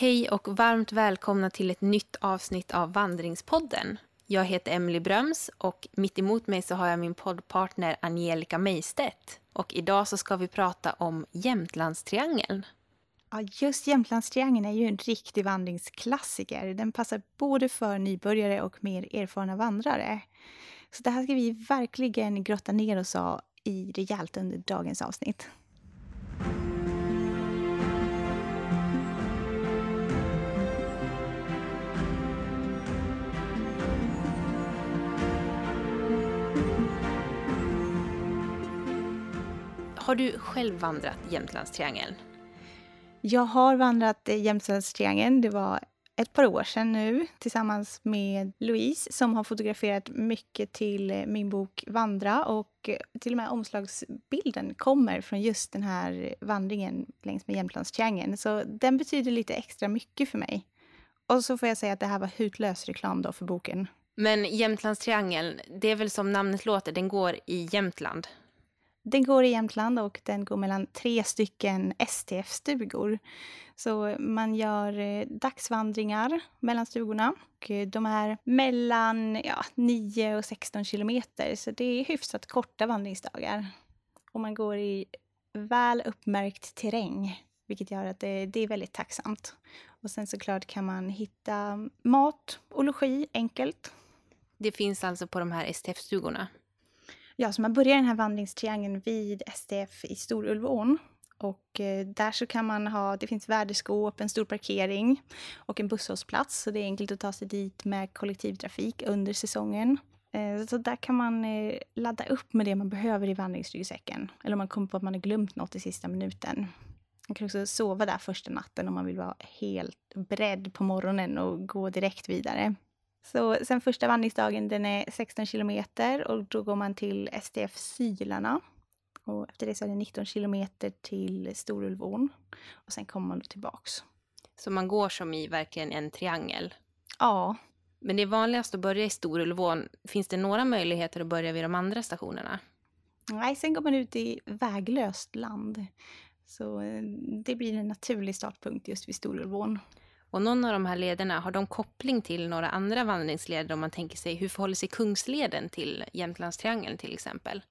Hej och varmt välkomna till ett nytt avsnitt av Vandringspodden. Jag heter Emily Bröms och mitt emot mig så har jag min poddpartner Angelica Mejstedt. Och idag så ska vi prata om Jämtlandstriangeln. Ja, just Jämtlandstriangeln är ju en riktig vandringsklassiker. Den passar både för nybörjare och mer erfarna vandrare. Så det här ska vi verkligen grotta ner oss i rejält under dagens avsnitt. Har du själv vandrat Jämtlandstriangeln? Jag har vandrat Jämtlandstriangeln. Det var ett par år sedan nu tillsammans med Louise som har fotograferat mycket till min bok Vandra och till och med omslagsbilden kommer från just den här vandringen längs med Jämtlandstriangeln. Så den betyder lite extra mycket för mig. Och så får jag säga att det här var hutlös reklam då för boken. Men Jämtlandstriangeln, det är väl som namnet låter, den går i Jämtland? Den går i Jämtland och den går mellan tre stycken STF-stugor. Så man gör eh, dagsvandringar mellan stugorna. Och eh, de är mellan ja, 9 och 16 kilometer, så det är hyfsat korta vandringsdagar. Och man går i väl uppmärkt terräng, vilket gör att det, det är väldigt tacksamt. Och sen såklart kan man hitta mat och logi enkelt. Det finns alltså på de här STF-stugorna? Ja, så man börjar den här vandringstriangeln vid STF i Storulvån. Och eh, där så kan man ha, det finns värdeskåp, en stor parkering och en busshållplats. Så det är enkelt att ta sig dit med kollektivtrafik under säsongen. Eh, så där kan man eh, ladda upp med det man behöver i vandringsryggsäcken. Eller om man kommer på att man har glömt något i sista minuten. Man kan också sova där första natten om man vill vara helt beredd på morgonen och gå direkt vidare. Så sen första vandringsdagen den är 16 kilometer och då går man till STF Sylarna. Och efter det så är det 19 kilometer till Storulvån. Och sen kommer man då tillbaks. Så man går som i verkligen en triangel? Ja. Men det är vanligast att börja i Storulvån. Finns det några möjligheter att börja vid de andra stationerna? Nej, sen går man ut i väglöst land. Så eh, det blir en naturlig startpunkt just vid Storulvån. Och någon av de här lederna, har de koppling till några andra vandringsleder om man tänker sig, hur förhåller sig Kungsleden till Jämtlandstriangeln till exempel?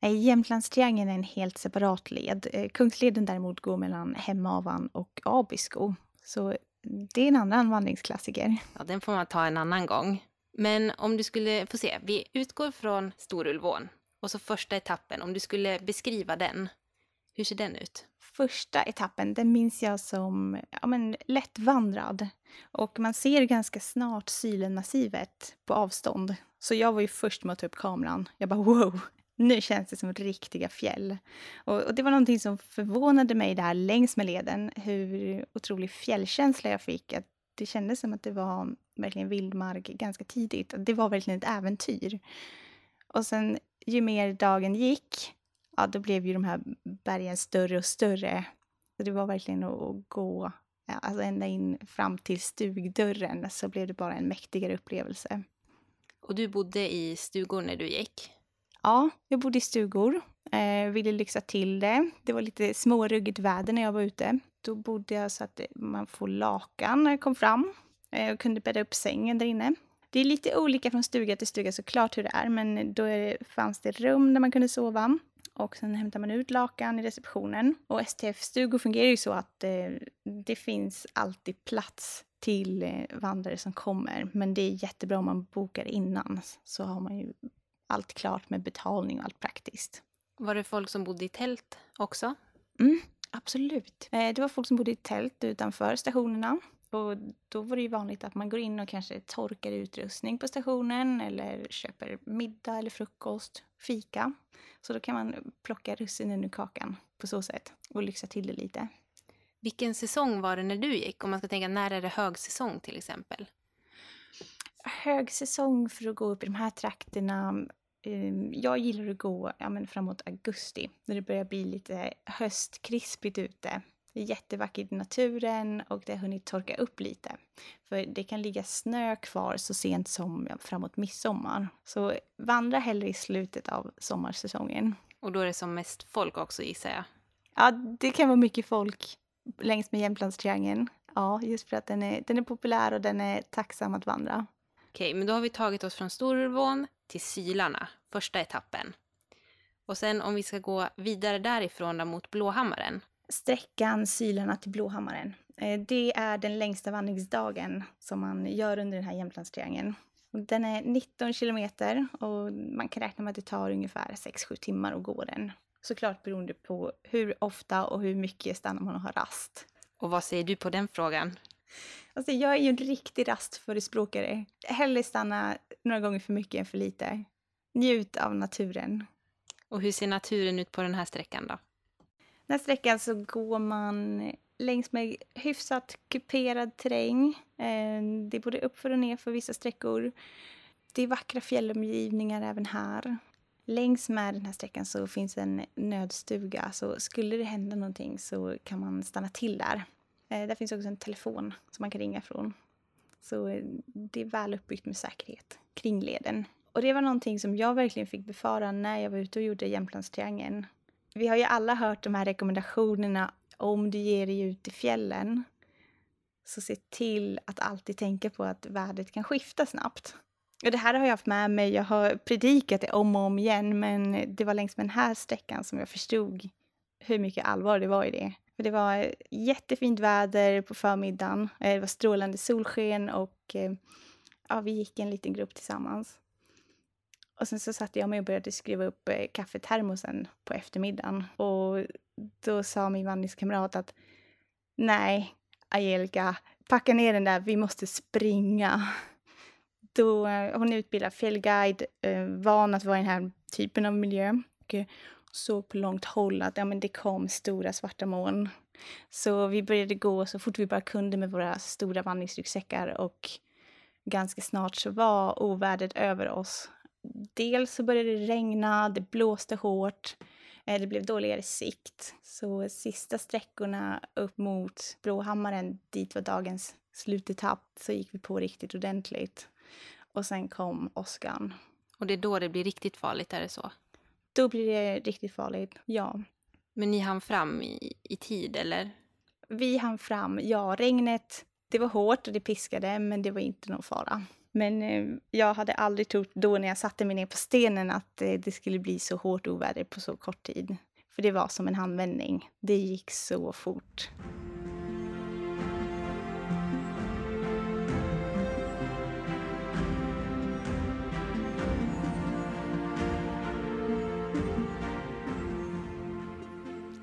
Nej, Jämtlandstriangeln är en helt separat led. Eh, Kungsleden däremot går mellan Hemavan och Abisko. Så det är en annan vandringsklassiker. Ja, den får man ta en annan gång. Men om du skulle, få se, vi utgår från Storulvån och så första etappen, om du skulle beskriva den, hur ser den ut? Första etappen, den minns jag som ja, men, lättvandrad. Och man ser ganska snart Sylenmassivet på avstånd. Så jag var ju först med att ta upp kameran. Jag bara wow, nu känns det som riktiga fjäll. Och, och, det var någonting som förvånade mig där längs med leden, hur otrolig fjällkänsla jag fick. Att det kändes som att det var verkligen vildmark ganska tidigt. Det var verkligen ett äventyr. Och sen ju mer dagen gick ja, då blev ju de här bergen större och större. Så det var verkligen att gå ja, alltså ända in fram till stugdörren så blev det bara en mäktigare upplevelse. Och du bodde i stugor när du gick? Ja, jag bodde i stugor. Eh, ville lyxa till det. Det var lite småruggigt väder när jag var ute. Då bodde jag så att man får lakan när jag kom fram. Eh, och kunde bädda upp sängen där inne. Det är lite olika från stuga till stuga såklart hur det är, men då det, fanns det rum där man kunde sova och sen hämtar man ut lakan i receptionen. Och STF-stugor fungerar ju så att eh, det finns alltid plats till eh, vandrare som kommer. Men det är jättebra om man bokar innan så har man ju allt klart med betalning och allt praktiskt. Var det folk som bodde i tält också? Mm, absolut. Eh, det var folk som bodde i tält utanför stationerna. Och då var det ju vanligt att man går in och kanske torkar utrustning på stationen eller köper middag eller frukost, fika. Så då kan man plocka russinen ur kakan på så sätt och lyxa till det lite. Vilken säsong var det när du gick? Om man ska tänka, när är det högsäsong till exempel? Högsäsong för att gå upp i de här trakterna. Ehm, jag gillar att gå ja, men framåt augusti när det börjar bli lite höstkrispigt ute. Det är jättevackert i naturen och det har hunnit torka upp lite. För det kan ligga snö kvar så sent som framåt midsommar. Så vandra hellre i slutet av sommarsäsongen. Och då är det som mest folk också gissar jag? Ja, det kan vara mycket folk längs med Jämtlandstriangeln. Ja, just för att den är, den är populär och den är tacksam att vandra. Okej, men då har vi tagit oss från Storulvån till Sylarna, första etappen. Och sen om vi ska gå vidare därifrån mot Blåhammaren. Sträckan Sylarna till Blåhammaren. Eh, Det är den längsta vandringsdagen som man gör under den här Jämtlandstriangeln. Den är 19 kilometer och man kan räkna med att det tar ungefär 6-7 timmar att gå den. Såklart beroende på hur ofta och hur mycket stannar man och har rast. Och vad säger du på den frågan? Alltså jag är ju en riktig rastförespråkare. Hellre stanna några gånger för mycket än för lite. Njut av naturen. Och hur ser naturen ut på den här sträckan då? Den här sträckan så går man längs med hyfsat kuperad terräng. Eh, det är både uppför och ner för vissa sträckor. Det är vackra fjällomgivningar även här. Längs med den här sträckan så finns en nödstuga, så skulle det hända någonting så kan man stanna till där. Eh, där finns också en telefon som man kan ringa från. Så eh, det är väl uppbyggt med säkerhet kring leden. Och det var någonting som jag verkligen fick befara när jag var ute och gjorde Jämtlandstriangeln. Vi har ju alla hört de här rekommendationerna om du ger dig ut i fjällen. Så se till att alltid tänka på att vädret kan skifta snabbt. Och det här har jag haft med mig. Jag har predikat det om och om igen, men det var längs med den här sträckan som jag förstod hur mycket allvar det var i det. För det var eh, jättefint väder på förmiddagen. Eh, det var strålande solsken och eh, ja, vi gick i en liten grupp tillsammans. Och sen så satte jag mig och började skruva upp eh, kaffetermosen på eftermiddagen. Och då sa min vandringskamrat att nej, Angelica, packa ner den där, vi måste springa. Då, eh, hon är utbildad fjällguide, eh, van att vara i den här typen av miljö. Och såg på långt håll att ja, men det kom stora svarta moln. Så vi började gå så fort vi bara kunde med våra stora vandringsryggsäckar och ganska snart så var ovädret över oss. Dels så började det regna, det blåste hårt, eh, det blev dåligare sikt. Så sista sträckorna upp mot Blåhammaren, dit var dagens slutetapp, så gick vi på riktigt ordentligt. Och sen kom åskan. Och det är då det blir riktigt farligt, är det så? Då blir det riktigt farligt, ja. Men ni hann fram i, i tid, eller? Vi hann fram, ja, regnet, det var hårt och det piskade, men det var inte någon fara. Men eh, jag hade aldrig trott då när jag satte mig ner på stenen att eh, det skulle bli så hårt oväder på så kort tid. För det var som en handvändning. Det gick så fort.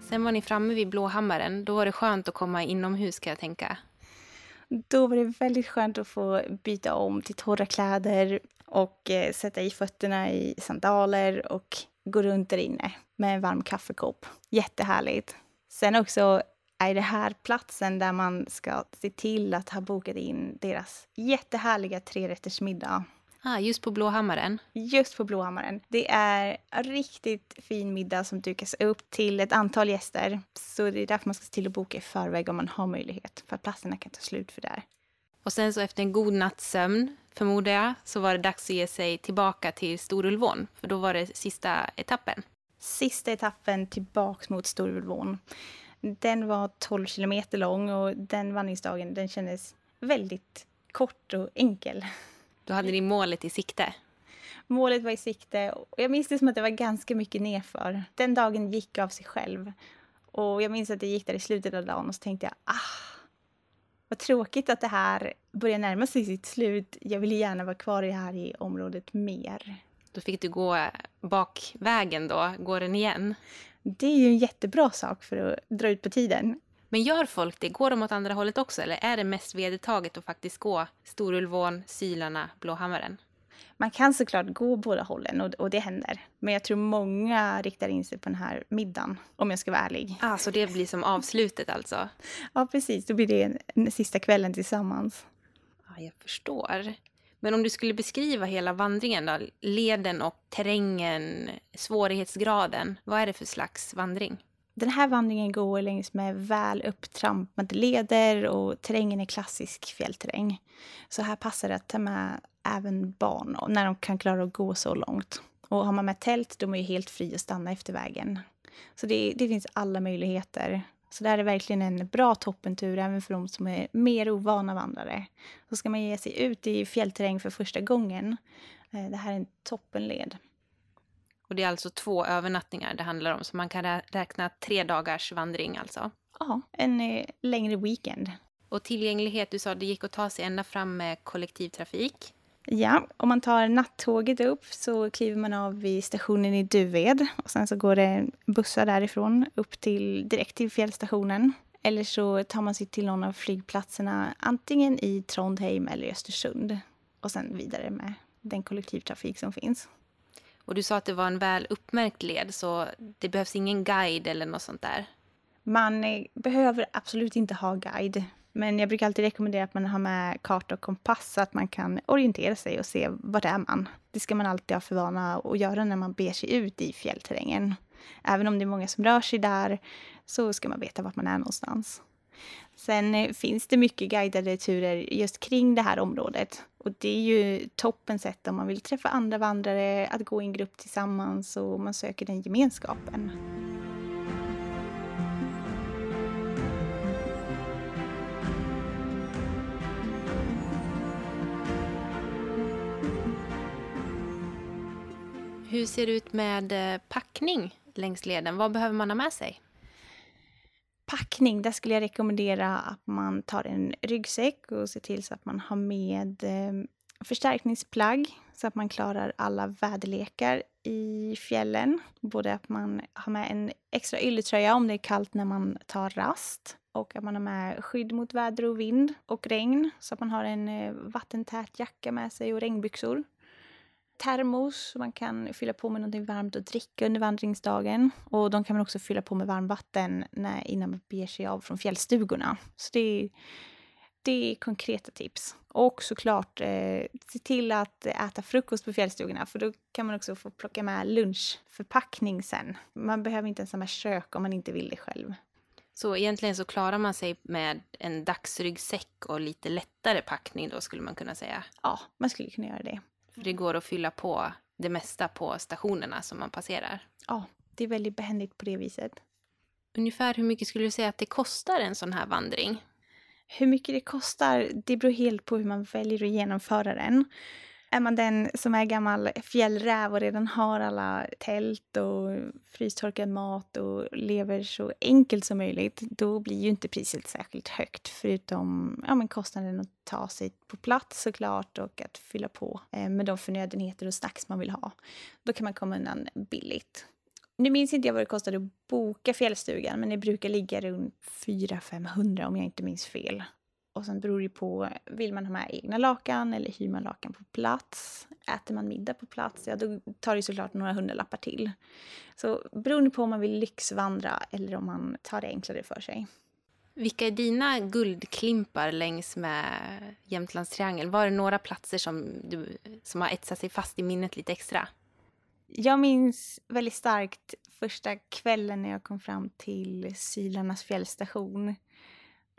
Sen var ni framme vid Blåhammaren. Då var det skönt att komma inomhus, kan jag tänka. Då var det väldigt skönt att få byta om till torra kläder och eh, sätta i fötterna i sandaler och gå runt där inne med en varm kaffekopp. Jättehärligt. Sen också är det här platsen där man ska se till att ha bokat in deras jättehärliga trerättersmiddag. Ah, just på Blåhammaren. Just på Blåhammaren. Det är en riktigt fin middag som dukas upp till ett antal gäster. Så det är därför man ska se till att boka i förväg om man har möjlighet. För att platserna kan ta slut för där. Och sen så efter en god natts sömn, förmodar jag, så var det dags att ge sig tillbaka till Storulvån. För då var det sista etappen. Sista etappen tillbaks mot Storulvån. Den var 12 kilometer lång och den vandringsdagen den kändes väldigt kort och enkel. Då hade ni målet i sikte. Målet var i sikte och jag minns det som att det var ganska mycket nerför. Den dagen gick av sig själv. Och jag minns att jag gick där i slutet av dagen och så tänkte jag ah, vad tråkigt att det här börjar närma sig sitt slut. Jag vill gärna vara kvar i det här i området mer. Då fick du gå bakvägen då, gå den igen. Det är ju en jättebra sak för att dra ut på tiden. Men gör folk det? Går de åt andra hållet också? Eller är det mest vedertaget att faktiskt gå Storulvån, Sylarna, Blåhammaren? Man kan såklart gå båda hållen och, och det händer. Men jag tror många riktar in sig på den här middagen, om jag ska vara ärlig. Ah, så det blir som avslutet alltså? Ja, precis. Då blir det en, en sista kvällen tillsammans. Ja, jag förstår. Men om du skulle beskriva hela vandringen då? Leden och terrängen, svårighetsgraden. Vad är det för slags vandring? Den här vandringen går längs med väl upptrampade leder och terrängen är klassisk fjällterräng. Så här passar det att ta med även barn när de kan klara att gå så långt. Och har man med tält då är man ju helt fri att stanna efter vägen. Så det, det finns alla möjligheter. Så det här är verkligen en bra toppentur även för de som är mer ovana vandrare. Så ska man ge sig ut i fjällterräng för första gången. Eh, det här är en toppenled. Och det är alltså två övernattningar det handlar om, så man kan räkna tre dagars vandring alltså? Ja, en eh, längre weekend. Och tillgänglighet, du sa det gick att ta sig ända fram med kollektivtrafik. Ja, om man tar nattåget upp så kliver man av vid stationen i Duved och sen så går det bussar därifrån upp till direkt till fjällstationen. Eller så tar man sig till någon av flygplatserna antingen i Trondheim eller i Östersund och sen vidare med den kollektivtrafik som finns. Och du sa att det var en väl uppmärkt led så det behövs ingen guide eller något sånt där? Man eh, behöver absolut inte ha guide. Men jag brukar alltid rekommendera att man har med karta och kompass så att man kan orientera sig och se vart är man. Det ska man alltid ha för vana att göra när man ber sig ut i fjällterrängen. Även om det är många som rör sig där så ska man veta vart man är någonstans. Sen eh, finns det mycket guidade turer just kring det här området. Och det är ju toppen sätt om man vill träffa andra vandrare, att gå i en grupp tillsammans och man söker den gemenskapen. Hur ser det ut med eh, packning längs leden? Vad behöver man ha med sig? Packning, där skulle jag rekommendera att man tar en ryggsäck och ser till så att man har med eh, förstärkningsplagg så att man klarar alla väderlekar i fjällen. Både att man har med en extra ylletröja om det är kallt när man tar rast och att man har med skydd mot väder och vind och regn så att man har en eh, vattentät jacka med sig och regnbyxor termos. Man kan fylla på med något varmt att dricka under vandringsdagen. Och de kan man också fylla på med varmvatten när, innan man beger sig av från fjällstugorna. Så det är, det är konkreta tips. Och såklart eh, se till att äta frukost på fjällstugorna för då kan man också få plocka med lunchförpackning sen. Man behöver inte ens ha med kök om man inte vill det själv. Så egentligen så klarar man sig med en dagsryggsäck och lite lättare packning då skulle man kunna säga? Ja, man skulle kunna göra det. För det går att fylla på det mesta på stationerna som man passerar. Ja, det är väldigt behändigt på det viset. Ungefär hur mycket skulle du säga att det kostar en sån här vandring? Hur mycket det kostar, det beror helt på hur man väljer att genomföra den. Är man den som är gammal fjällräv och redan har alla tält och frystorkad mat och lever så enkelt som möjligt, då blir ju inte priset särskilt högt. Förutom ja, men kostnaden att ta sig på plats såklart och att fylla på eh, med de förnödenheter och snacks man vill ha. Då kan man komma undan billigt. Nu minns inte jag vad det kostade att boka fjällstugan, men det brukar ligga runt 400-500 om jag inte minns fel. Och sen beror det på, vill man ha med egna lakan eller hyr man lakan på plats? Äter man middag på plats, ja då tar det såklart några hundralappar till. Så beroende på om man vill lyxvandra eller om man tar det enklare för sig. Vilka är dina guldklimpar längs med Jämtlandstriangeln? Var det några platser som, du, som har etsat sig fast i minnet lite extra? Jag minns väldigt starkt första kvällen när jag kom fram till Sylarnas fjällstation.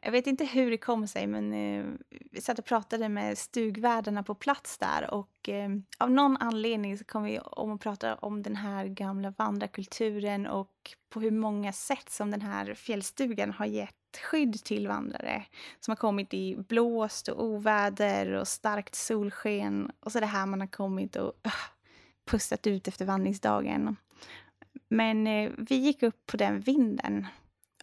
Jag vet inte hur det kom sig, men eh, vi satt och pratade med stugvärdarna på plats där och eh, av någon anledning så kom vi om att prata om den här gamla vandrarkulturen och på hur många sätt som den här fjällstugan har gett skydd till vandrare som har kommit i blåst och oväder och starkt solsken och så det här man har kommit och uh, pustat ut efter vandringsdagen. Men eh, vi gick upp på den vinden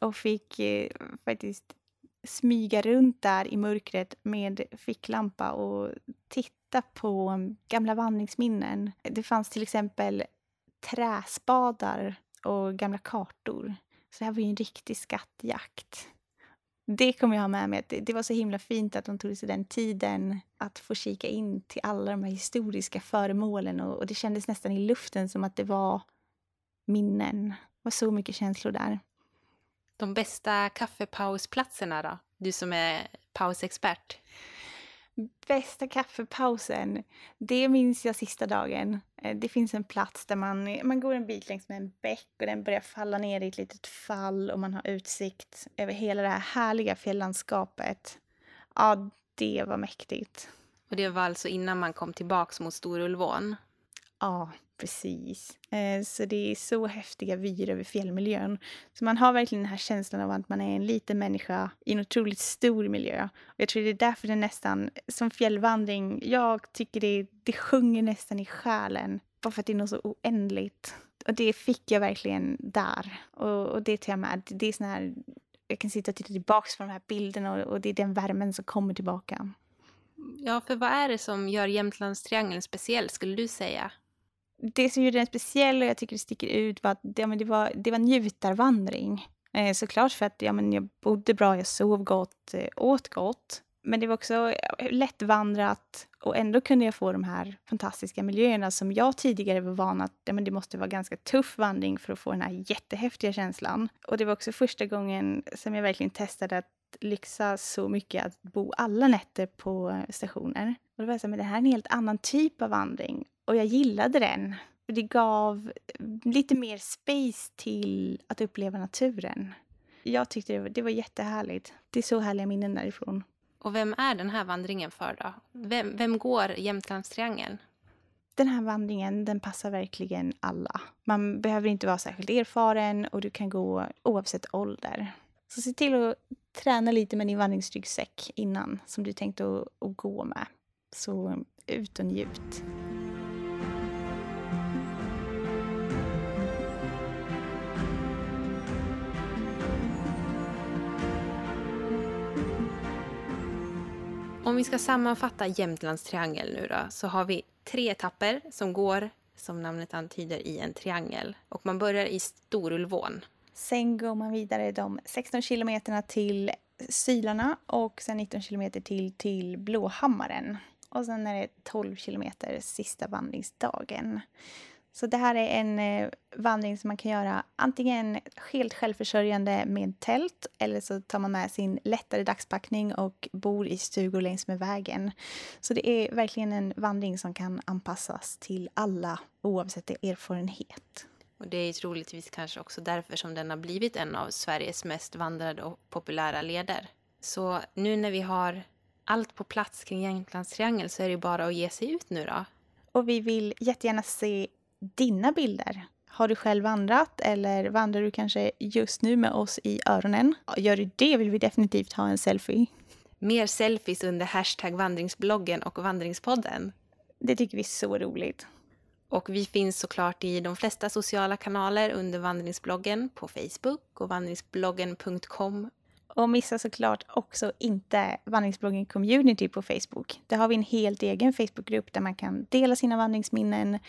och fick eh, faktiskt smyga runt där i mörkret med ficklampa och titta på gamla vandringsminnen. Det fanns till exempel träspadar och gamla kartor. Så det här var ju en riktig skattjakt. Det kommer jag ha med mig. Det var så himla fint att de tog sig den tiden att få kika in till alla de här historiska föremålen och det kändes nästan i luften som att det var minnen. Det var så mycket känslor där. De bästa kaffepausplatserna då? Du som är pausexpert. Bästa kaffepausen, det minns jag sista dagen. Eh, det finns en plats där man, man går en bit längs med en bäck och den börjar falla ner i ett litet fall och man har utsikt över hela det här härliga fjällandskapet. Ja, det var mäktigt. Och det var alltså innan man kom tillbaks mot Storulvån? Ja, precis. Eh, så det är så häftiga vyer över fjällmiljön. Så man har verkligen den här känslan av att man är en liten människa i en otroligt stor miljö. Och jag tror det är därför det nästan, som fjällvandring, jag tycker det, det sjunger nästan i själen. Bara för att det är något så oändligt. Och det fick jag verkligen där. Och, och det tar jag med. Det är sån här, jag kan sitta och titta tillbaka på de här bilderna och, och det är den värmen som kommer tillbaka. Ja, för vad är det som gör Jämtlandstriangeln speciell, skulle du säga? Det som gjorde den speciell och jag tycker det sticker ut var att ja, men det, var, det var njutarvandring. Eh, såklart för att ja, men jag bodde bra, jag sov gott, eh, åt gott. Men det var också eh, lättvandrat och ändå kunde jag få de här fantastiska miljöerna som jag tidigare var van att ja, men det måste vara ganska tuff vandring för att få den här jättehäftiga känslan. Och det var också första gången som jag verkligen testade att lyxa så mycket att bo alla nätter på stationer. Och då var jag så här, men det här är en helt annan typ av vandring. Och jag gillade den. Det gav lite mer space till att uppleva naturen. Jag tyckte det var, det var jättehärligt. Det är så härliga minnen därifrån. Och vem är den här vandringen för då? Vem, vem går Jämtlandstriangeln? Den här vandringen den passar verkligen alla. Man behöver inte vara särskilt erfaren och du kan gå oavsett ålder. Så se till att träna lite med din vandringsryggsäck innan som du tänkte att, att gå med. Så ut och njut. Om vi ska sammanfatta Jämtlands triangel nu då, så har vi tre etapper som går, som namnet antyder, i en triangel. Och man börjar i Storulvån. Sen går man vidare de 16 kilometerna till Sylarna och sen 19 kilometer till, till Blåhammaren. Och sen är det 12 kilometer sista vandringsdagen. Så det här är en eh, vandring som man kan göra antingen helt självförsörjande med tält eller så tar man med sin lättare dagspackning och bor i stugor längs med vägen. Så det är verkligen en vandring som kan anpassas till alla oavsett erfarenhet. Och det är troligtvis kanske också därför som den har blivit en av Sveriges mest vandrade och populära leder. Så nu när vi har allt på plats kring Jämtlandstriangeln så är det bara att ge sig ut nu då. Och vi vill jättegärna se dina bilder. Har du själv vandrat eller vandrar du kanske just nu med oss i öronen? Gör du det vill vi definitivt ha en selfie. Mer selfies under hashtag vandringsbloggen och vandringspodden. Det tycker vi är så roligt. Och vi finns såklart i de flesta sociala kanaler under vandringsbloggen på Facebook och vandringsbloggen.com. Och missa såklart också inte vandringsbloggen community på Facebook. Där har vi en helt egen Facebookgrupp där man kan dela sina vandringsminnen,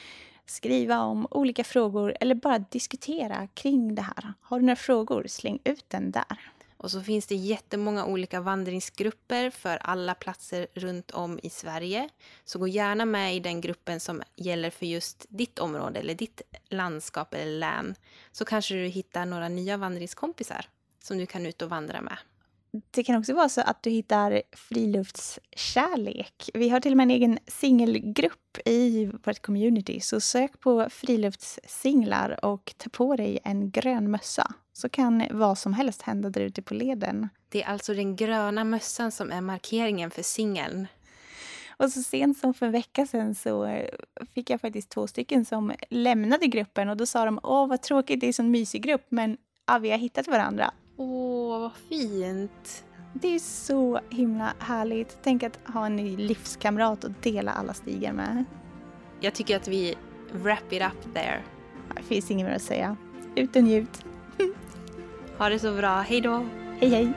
skriva om olika frågor eller bara diskutera kring det här. Har du några frågor, släng ut den där. Och så finns det jättemånga olika vandringsgrupper för alla platser runt om i Sverige. Så gå gärna med i den gruppen som gäller för just ditt område eller ditt landskap eller län. Så kanske du hittar några nya vandringskompisar som du kan ut och vandra med. Det kan också vara så att du hittar friluftskärlek. Vi har till och med en egen singelgrupp i vårt community. Så sök på friluftssinglar och ta på dig en grön mössa. Så kan vad som helst hända där ute på leden. Det är alltså den gröna mössan som är markeringen för singeln. Och så sent som för en vecka sedan så fick jag faktiskt två stycken som lämnade gruppen och då sa de åh vad tråkigt, det är en sån mysig grupp men ja, vi har hittat varandra. Åh, vad fint. Det är så himla härligt. Tänk att ha en ny livskamrat att dela alla stigar med. Jag tycker att vi wrap it up there. Det finns inget mer att säga. Ut och njut. ha det så bra. Hej då. Hej hej.